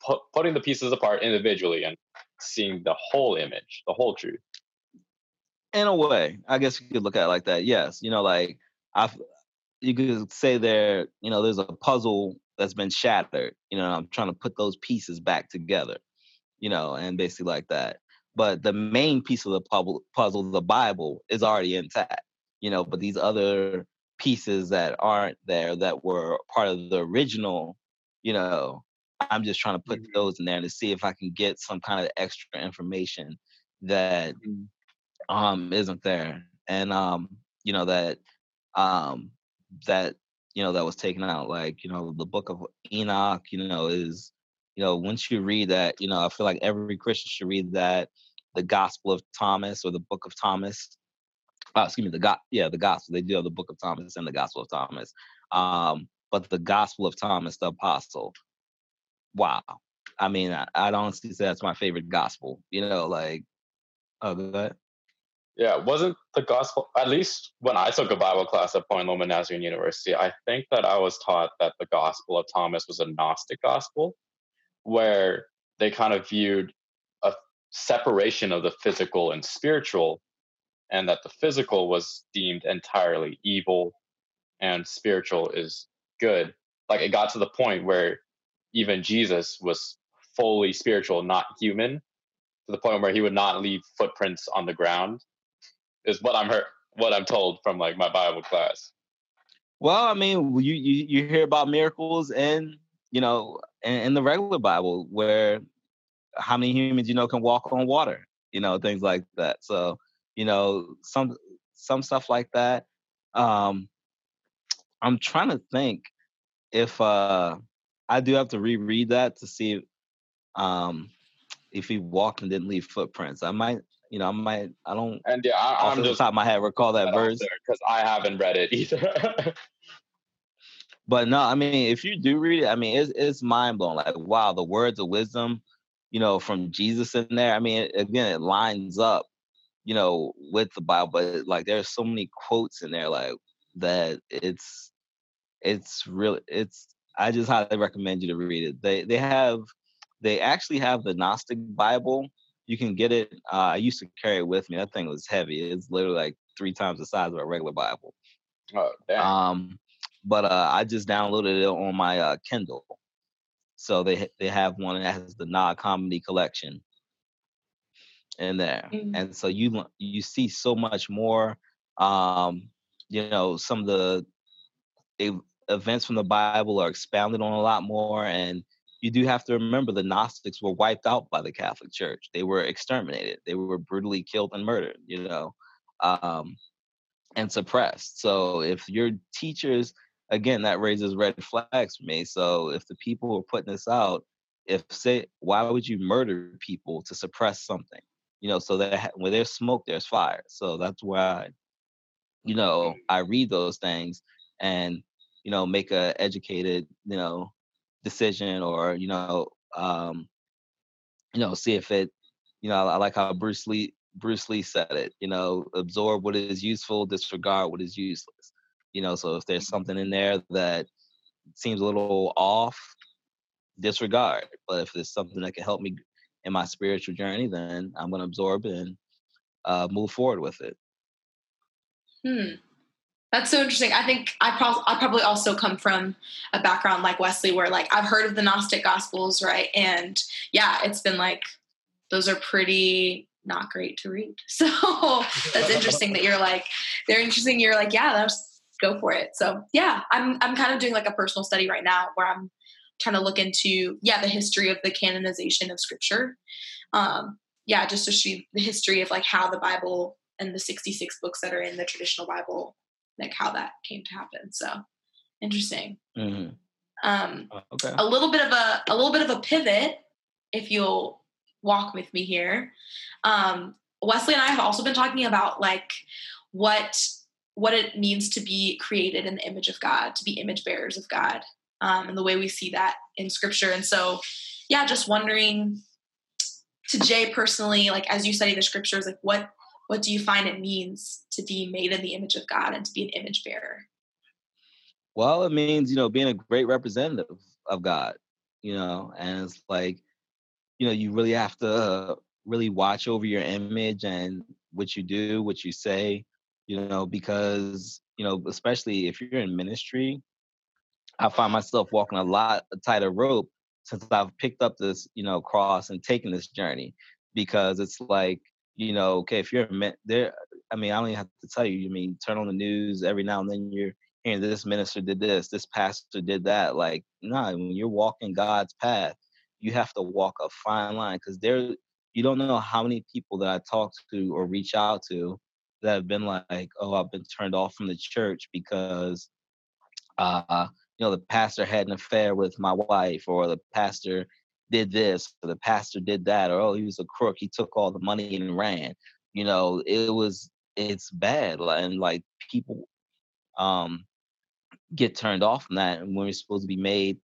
pu- putting the pieces apart individually and seeing the whole image, the whole truth. In a way, I guess you could look at it like that. Yes, you know, like I, you could say there, you know, there's a puzzle that's been shattered. You know, I'm trying to put those pieces back together. You know, and basically like that. But the main piece of the puzzle, the Bible, is already intact you know, but these other pieces that aren't there that were part of the original, you know, I'm just trying to put mm-hmm. those in there to see if I can get some kind of extra information that mm-hmm. um isn't there, and um, you know that um, that you know that was taken out. Like you know the book of Enoch, you know is you know once you read that, you know I feel like every Christian should read that. The Gospel of Thomas or the Book of Thomas. Uh, excuse me, the God, yeah, the Gospel. They do have the Book of Thomas and the Gospel of Thomas. Um, but the Gospel of Thomas the Apostle. Wow. I mean, I, honestly say that's my favorite gospel. You know, like, oh, good. Yeah, wasn't the gospel, at least when I took a Bible class at Point Loma Nazarene University, I think that I was taught that the Gospel of Thomas was a Gnostic gospel, where they kind of viewed a separation of the physical and spiritual, and that the physical was deemed entirely evil and spiritual is good. Like it got to the point where even Jesus was fully spiritual, not human, to the point where he would not leave footprints on the ground is what I'm heard, what I'm told from like my Bible class. Well, I mean, you you, you hear about miracles and you know in, in the regular Bible where how many humans you know can walk on water, you know, things like that. So, you know, some some stuff like that. Um I'm trying to think if uh I do have to reread that to see um if he walked and didn't leave footprints. I might you know, I might, I don't. And yeah, I, am just top of my head recall that verse because I haven't read it either. (laughs) but no, I mean, if you do read it, I mean, it's it's mind blowing. Like, wow, the words of wisdom, you know, from Jesus in there. I mean, again, it lines up, you know, with the Bible. But like, there's so many quotes in there, like that. It's it's really it's. I just highly recommend you to read it. They they have they actually have the Gnostic Bible you can get it. Uh, I used to carry it with me. That thing was heavy. It's literally like three times the size of a regular Bible. Oh, damn. Um, but uh, I just downloaded it on my uh, Kindle. So they they have one that has the Nag Hammadi Collection in there, mm-hmm. and so you you see so much more. Um, you know, some of the events from the Bible are expounded on a lot more, and you do have to remember the Gnostics were wiped out by the Catholic Church. They were exterminated. They were brutally killed and murdered, you know, um, and suppressed. So if your teachers, again, that raises red flags for me. So if the people who are putting this out, if say, why would you murder people to suppress something? You know, so that when there's smoke, there's fire. So that's why, you know, I read those things and you know make a educated, you know, decision or you know um you know see if it you know I, like how bruce lee bruce lee said it you know absorb what is useful disregard what is useless. You know so if there's mm-hmm. something in there that seems a little off disregard but if there's something that can help me in my spiritual journey then i'm going to absorb it and uh, move forward with it. Hmm that's so interesting. I think I, pro- I probably also come from a background like Wesley, where like I've heard of the Gnostic Gospels, right? And yeah, it's been like those are pretty not great to read. (laughs) So that's interesting that you're like they're interesting. You're like yeah, let's go for it. So yeah, I'm I'm kind of doing like a personal study right now where I'm trying to look into yeah the history of the canonization of Scripture. Um, yeah, just to see the history of like how the Bible and the 66 books that are in the traditional Bible like how that came to happen. So interesting. Mm-hmm. Um, uh, okay. A little bit of a a little bit of a pivot, if you'll walk with me here. Um, Wesley and I have also been talking about like what what it means to be created in the image of God, to be image bearers of God, um, and the way we see that in Scripture. And so, yeah, just wondering to Jay personally, like as you study the Scriptures, like what what do you find it means to be made in the image of God and to be an image bearer? Well, it means, you know, being a great representative of God, you know, and it's like, you know, you really have to uh, really watch over your image and what you do, what you say, you know, because, you know, especially if you're in ministry, I find myself walking a lot tighter rope since I've picked up this, you know, cross and taken this journey because it's like you know, okay, if you're a there, I mean, I don't even have to tell you. I mean, turn on the news every now and then. You're hearing this minister did this, this pastor did that. Like, nah, when you're walking God's path, you have to walk a fine line because there, you don't know how many people that I talk to or reach out to that have been like, oh, I've been turned off from the church because, uh, you know, the pastor had an affair with my wife, or the pastor did this, or the pastor did that, or oh, he was a crook, he took all the money and ran. You know, it was it's bad, and like people um get turned off from that, and when we're supposed to be made,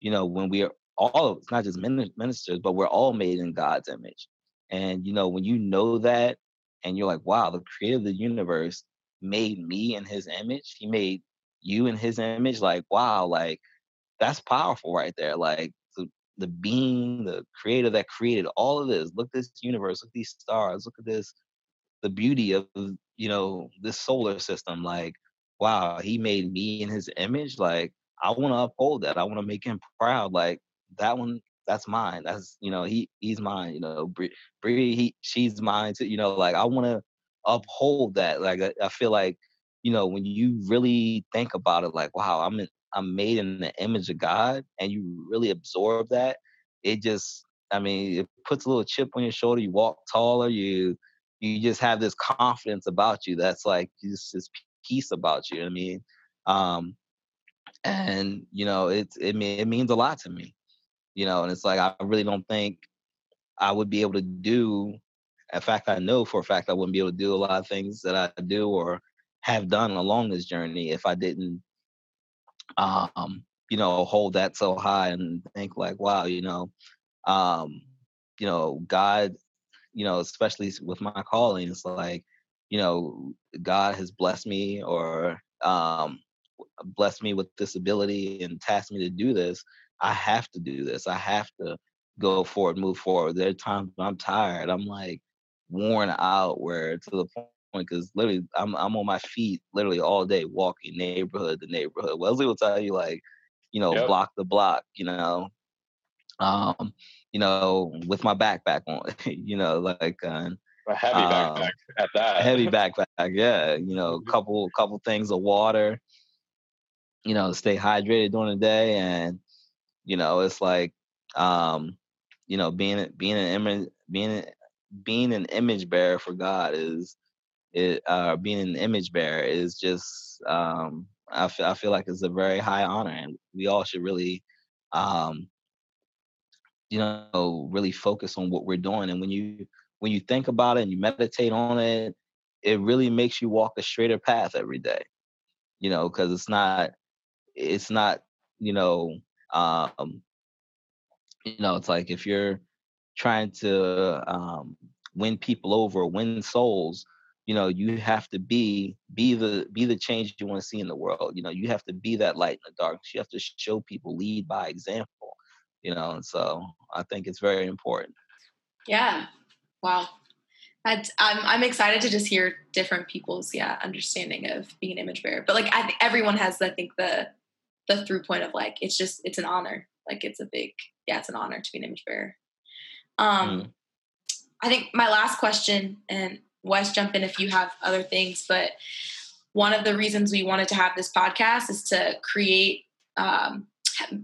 you know, when we are all it's not just ministers, but we're all made in God's image. And you know, when you know that and you're like, wow, the creator of the universe made me in his image. He made you in his image. Like, wow, like that's powerful right there. Like the, being, the creator that created all of this. Look at this universe, look at these stars, look at this, the beauty of you know, this solar system. Like, wow, he made me in his image. Like, I want to uphold that. I want to make him proud. Like that one that's mine. That's you know he he's mine. You know Bree, Bree he she's mine too. You know like I want to uphold that. Like I, I, feel like you know when you really think about it, like wow, I'm in, I'm made in the image of God, and you really absorb that. It just I mean it puts a little chip on your shoulder. You walk taller. You you just have this confidence about you. That's like just this peace about you. I mean. Um, and you know it it, it means a lot to me you know, and it's like I really don't think I would be able to do. In fact, I know for a fact I wouldn't be able to do a lot of things that I do or have done along this journey if I didn't, um, you know, hold that so high and think like, wow, you know, um, you know, God, you know, especially with my calling, it's like, you know, God has blessed me or um, blessed me with this ability and tasked me to do this I have to do this. I have to go forward, move forward. There are times I'm tired. I'm like worn out where to the point because literally I'm I'm on my feet literally all day walking neighborhood to neighborhood. Wesley will tell you like, you know, yep. block the block, you know. Um, you know, with my backpack on, (laughs) you know, like uh, a heavy um, backpack at that. heavy backpack, yeah. You know, mm-hmm. couple couple things of water, you know, stay hydrated during the day and you know, it's like, um, you know, being being an image being being an image bearer for God is it uh, being an image bearer is just um, I feel I feel like it's a very high honor, and we all should really, um, you know, really focus on what we're doing. And when you when you think about it and you meditate on it, it really makes you walk a straighter path every day. You know, because it's not it's not you know um, you know, it's like if you're trying to um, win people over, win souls, you know, you have to be be the be the change you want to see in the world. You know, you have to be that light in the darkness. You have to show people, lead by example. You know, and so I think it's very important. Yeah. Wow. I'm I'm excited to just hear different people's yeah understanding of being an image bearer. But like I think everyone has I think the the through point of like it's just it's an honor like it's a big yeah it's an honor to be an image bearer um mm. i think my last question and wes jump in if you have other things but one of the reasons we wanted to have this podcast is to create um,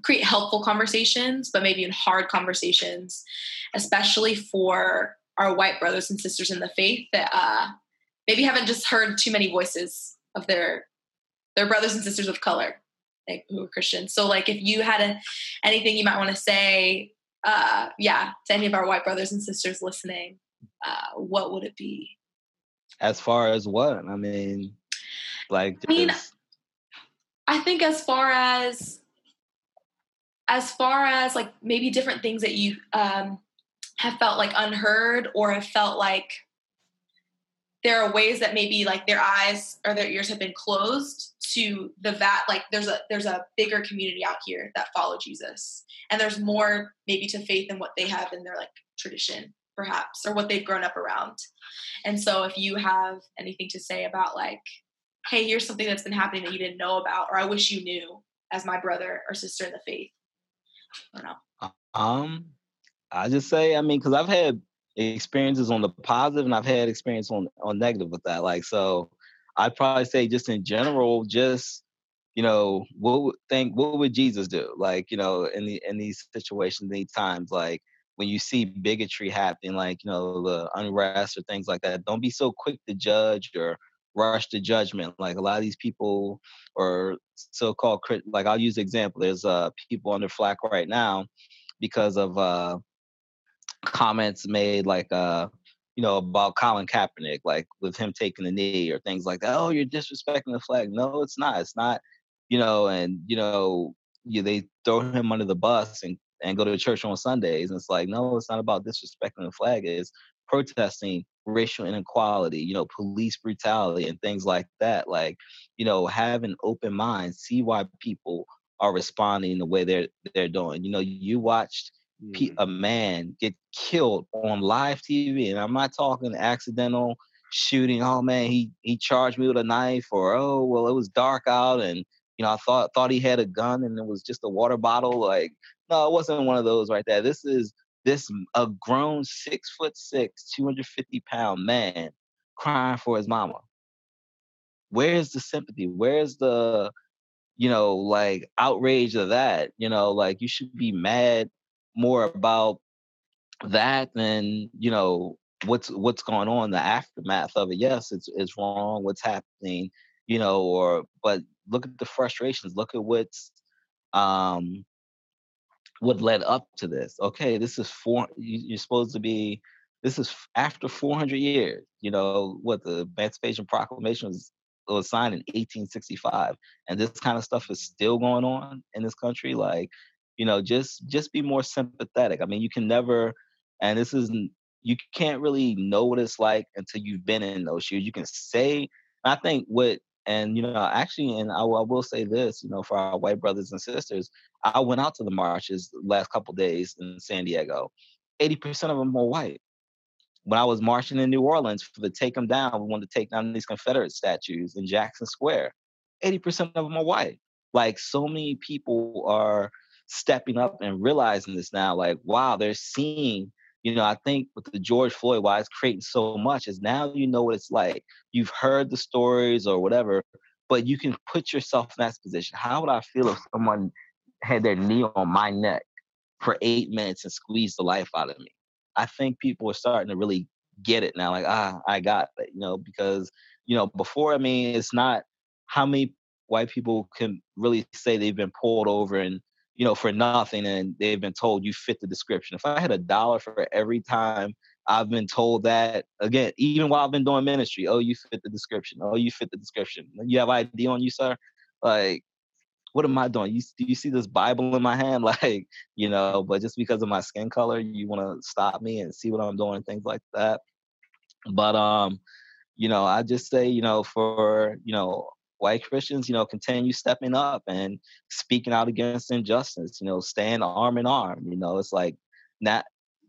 create helpful conversations but maybe in hard conversations especially for our white brothers and sisters in the faith that uh, maybe haven't just heard too many voices of their their brothers and sisters of color like who are Christians. So like if you had a, anything you might want to say, uh, yeah, to any of our white brothers and sisters listening, uh, what would it be? As far as what? I mean, like I mean, I think as far as as far as like maybe different things that you um, have felt like unheard or have felt like there are ways that maybe like their eyes or their ears have been closed to the vat like there's a there's a bigger community out here that follow jesus and there's more maybe to faith than what they have in their like tradition perhaps or what they've grown up around and so if you have anything to say about like hey here's something that's been happening that you didn't know about or i wish you knew as my brother or sister in the faith i don't know um i just say i mean because i've had experiences on the positive and I've had experience on on negative with that. Like so I'd probably say just in general, just you know, what would think what would Jesus do? Like, you know, in the in these situations, these times, like when you see bigotry happening, like you know the unrest or things like that, don't be so quick to judge or rush to judgment. Like a lot of these people or so-called crit- like I'll use example. There's uh people under flack right now because of uh comments made like uh you know about Colin Kaepernick, like with him taking the knee or things like that. Oh, you're disrespecting the flag. No, it's not. It's not. You know, and you know, they throw him under the bus and and go to church on Sundays. And it's like, no, it's not about disrespecting the flag. It's protesting racial inequality, you know, police brutality and things like that. Like, you know, have an open mind, see why people are responding the way they're they're doing. You know, you watched mm. a man get killed on live TV, and I'm not talking accidental shooting. Oh man, he he charged me with a knife, or oh well, it was dark out, and you know I thought thought he had a gun, and it was just a water bottle. Like no, it wasn't one of those right there. This is this a grown six foot six, 250 pound man crying for his mama. Where's the sympathy? Where's the, you know, like outrage of that? You know, like you should be mad more about that than, you know, what's what's going on, the aftermath of it. Yes, it's it's wrong, what's happening, you know, or but look at the frustrations, look at what's um what led up to this. Okay, this is four. You're supposed to be. This is after 400 years. You know what the Emancipation Proclamation was was signed in 1865, and this kind of stuff is still going on in this country. Like, you know, just just be more sympathetic. I mean, you can never, and this isn't. You can't really know what it's like until you've been in those shoes. You can say. I think what and you know, actually, and I, I, will say this, you know, for our white brothers and sisters, I went out to the marches the last couple days in San Diego. Eighty percent of them were white. When I was marching in New Orleans for the Take Them Down, we wanted to take down these Confederate statues in Jackson Square. Eighty percent of them are white. Like so many people are stepping up and realizing this now. Like, wow, they're seeing you know, I think with the George Floyd, why it's creating so much is now you know what it's like. You've heard the stories or whatever, but you can put yourself in that position. How would I feel if someone had their knee on my neck for eight minutes and squeezed the life out of me? I think people are starting to really get it now. Like, ah, I got it, you know, because, you know, before, I mean, it's not how many white people can really say they've been pulled over and you know, for nothing and they've been told you fit the description. If I had a dollar for every time I've been told that, again, even while I've been doing ministry, oh, you fit the description. Oh, you fit the description. You have ID on you, sir? Like, what am I doing? You do you see this Bible in my hand? (laughs) Like, you know, but just because of my skin color, you want to stop me and see what I'm doing and things like that. But um, you know, I just say, you know, for you know, white Christians, you know, continue stepping up and speaking out against injustice, you know, stand arm in arm. You know, it's like not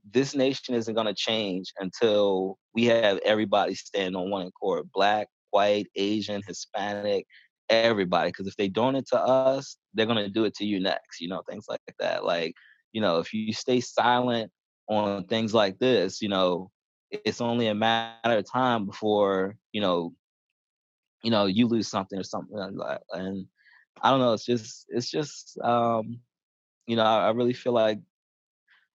this nation isn't gonna change until we have everybody stand on one accord, black, white, Asian, Hispanic, everybody. Because if they don't it to us, they're gonna do it to you next, you know, things like that. Like, you know, if you stay silent on things like this, you know, it's only a matter of time before, you know, you know you lose something or something like that and i don't know it's just it's just um you know I, I really feel like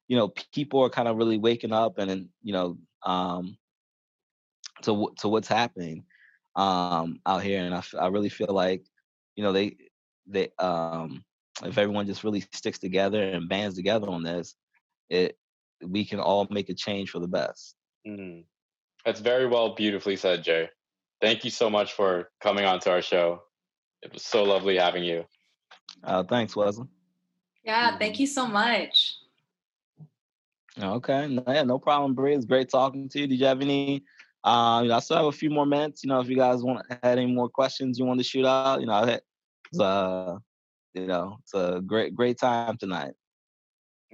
you know people are kind of really waking up and you know um to to what's happening um out here and I, I really feel like you know they they um if everyone just really sticks together and bands together on this it we can all make a change for the best mm. that's very well beautifully said jay thank you so much for coming on to our show. It was so lovely having you. Uh, thanks, Wesley. Yeah, thank you so much. Okay, no, yeah, no problem, Bree. It's great talking to you. Did you have any? Um, you know, I still have a few more minutes. You know, if you guys want to had any more questions you want to shoot out, you know, it's uh, you know, it's a great, great time tonight.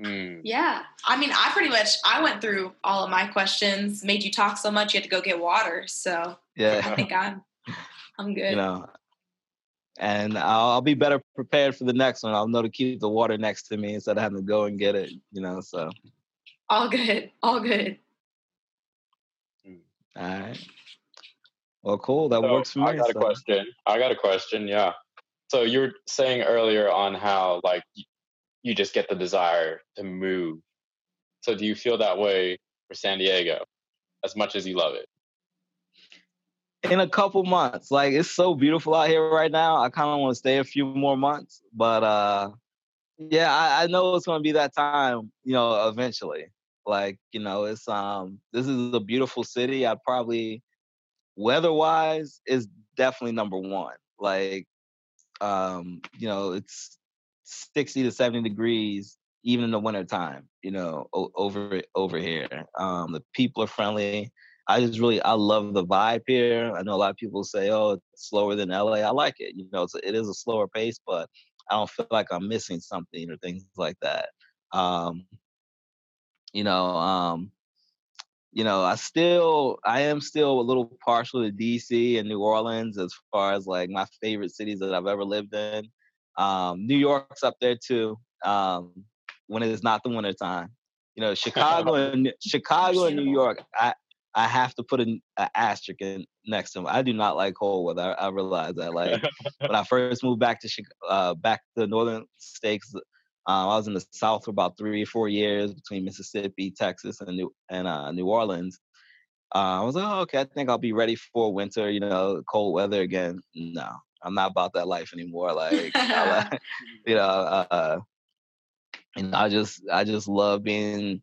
Mm. Yeah. I mean, I pretty much I went through all of my questions, made you talk so much you had to go get water. So yeah, I think I'm I'm (laughs) good. You know, and I'll, I'll, be better prepared for the next one. I'll know to keep the water next to me instead of having to go and get it. You know, so all good, all good. Mm. All right. Well, cool. That so works for me. I got so. a question. I got a question. Yeah. So you were saying earlier on how like you just get the desire to move So do you feel that way for San Diego as much as you love it? In a couple months. Like it's so beautiful out here right now. I kind of want to stay a few more months, but uh yeah, I, I know it's gonna be that time, you know, eventually. Like, you know, it's um this is a beautiful city. I probably weather wise is definitely number one. Like um, you know, it's 60 to 70 degrees even in the winter time, you know, o- over over here. Um, the people are friendly. I just really I love the vibe here. I know a lot of people say, "Oh, it's slower than LA." I like it. You know, it's a, it is a slower pace, but I don't feel like I'm missing something or things like that. Um, you know, um, you know, I still I am still a little partial to DC and New Orleans as far as like my favorite cities that I've ever lived in. Um, New York's up there too. Um, when it is not the winter time. You know, Chicago (laughs) and Chicago and New York, I I have to put an, an asterisk in next to them. I do not like cold weather. I, I realize that. Like (laughs) when I first moved back to uh, back to the northern states, um, I was in the South for about three or four years between Mississippi, Texas, and New and uh, New Orleans. Uh, I was like, oh, okay, I think I'll be ready for winter. You know, cold weather again. No, I'm not about that life anymore. Like, (laughs) I, (laughs) you know, uh, and I just I just love being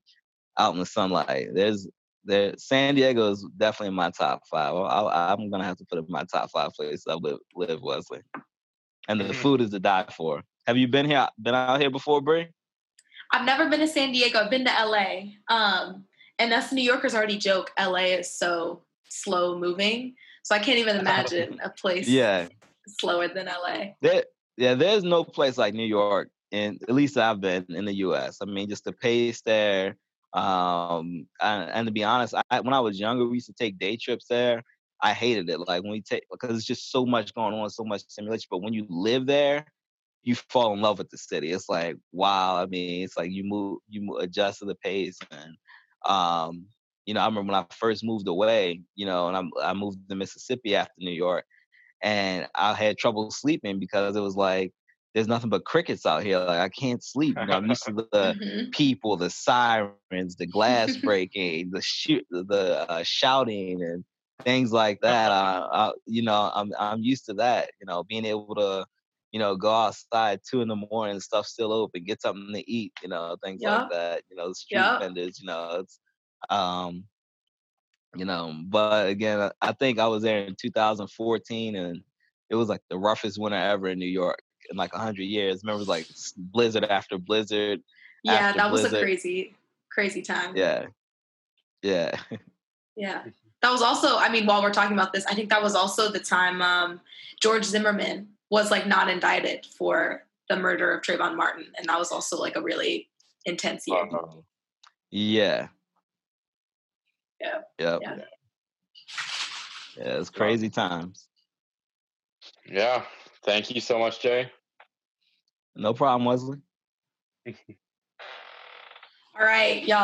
out in the sunlight. There's there San Diego is definitely in my top five. I, am gonna have to put it in my top five places I live live Wesley, and the mm-hmm. food is to die for. Have you been here? Been out here before, Bree? I've never been to San Diego. I've been to LA. Um, and us New Yorkers already joke LA is so slow moving. So I can't even (laughs) imagine a place yeah slower than LA. There, yeah, there's no place like New York and at least I've been in the U.S. I mean, just the pace there. Um, and, and to be honest, I, when I was younger, we used to take day trips there. I hated it. Like when we take because it's just so much going on, so much stimulation. But when you live there, you fall in love with the city. It's like wow. I mean, it's like you move, you adjust to the pace, and um, you know, I remember when I first moved away, you know, and I, I moved to Mississippi after New York, and I had trouble sleeping because it was like there's nothing but crickets out here. Like I can't sleep. You know, I'm used to (laughs) the mm-hmm. people, the sirens, the glass (laughs) breaking, the shoot, the uh, shouting, and things like that. (laughs) I, I, you know, I'm I'm used to that. You know, being able to, you know, go outside two in the morning, stuff still open, get something to eat. You know, things yep. like that. You know, street yep. vendors. You know, it's um, you know, but again, I think I was there in 2014 and it was like the roughest winter ever in New York in like hundred years. Remember, it was like blizzard after blizzard. Yeah, after that blizzard. was a crazy, crazy time. Yeah, yeah, yeah. That was also, I mean, while we're talking about this, I think that was also the time um, George Zimmerman was like not indicted for the murder of Trayvon Martin, and that was also like a really intense year. Uh-huh. Yeah. Yeah. Yep. Yeah. Yeah, it's crazy times. Yeah. Thank you so much, Jay. No problem, Wesley. All right, y'all.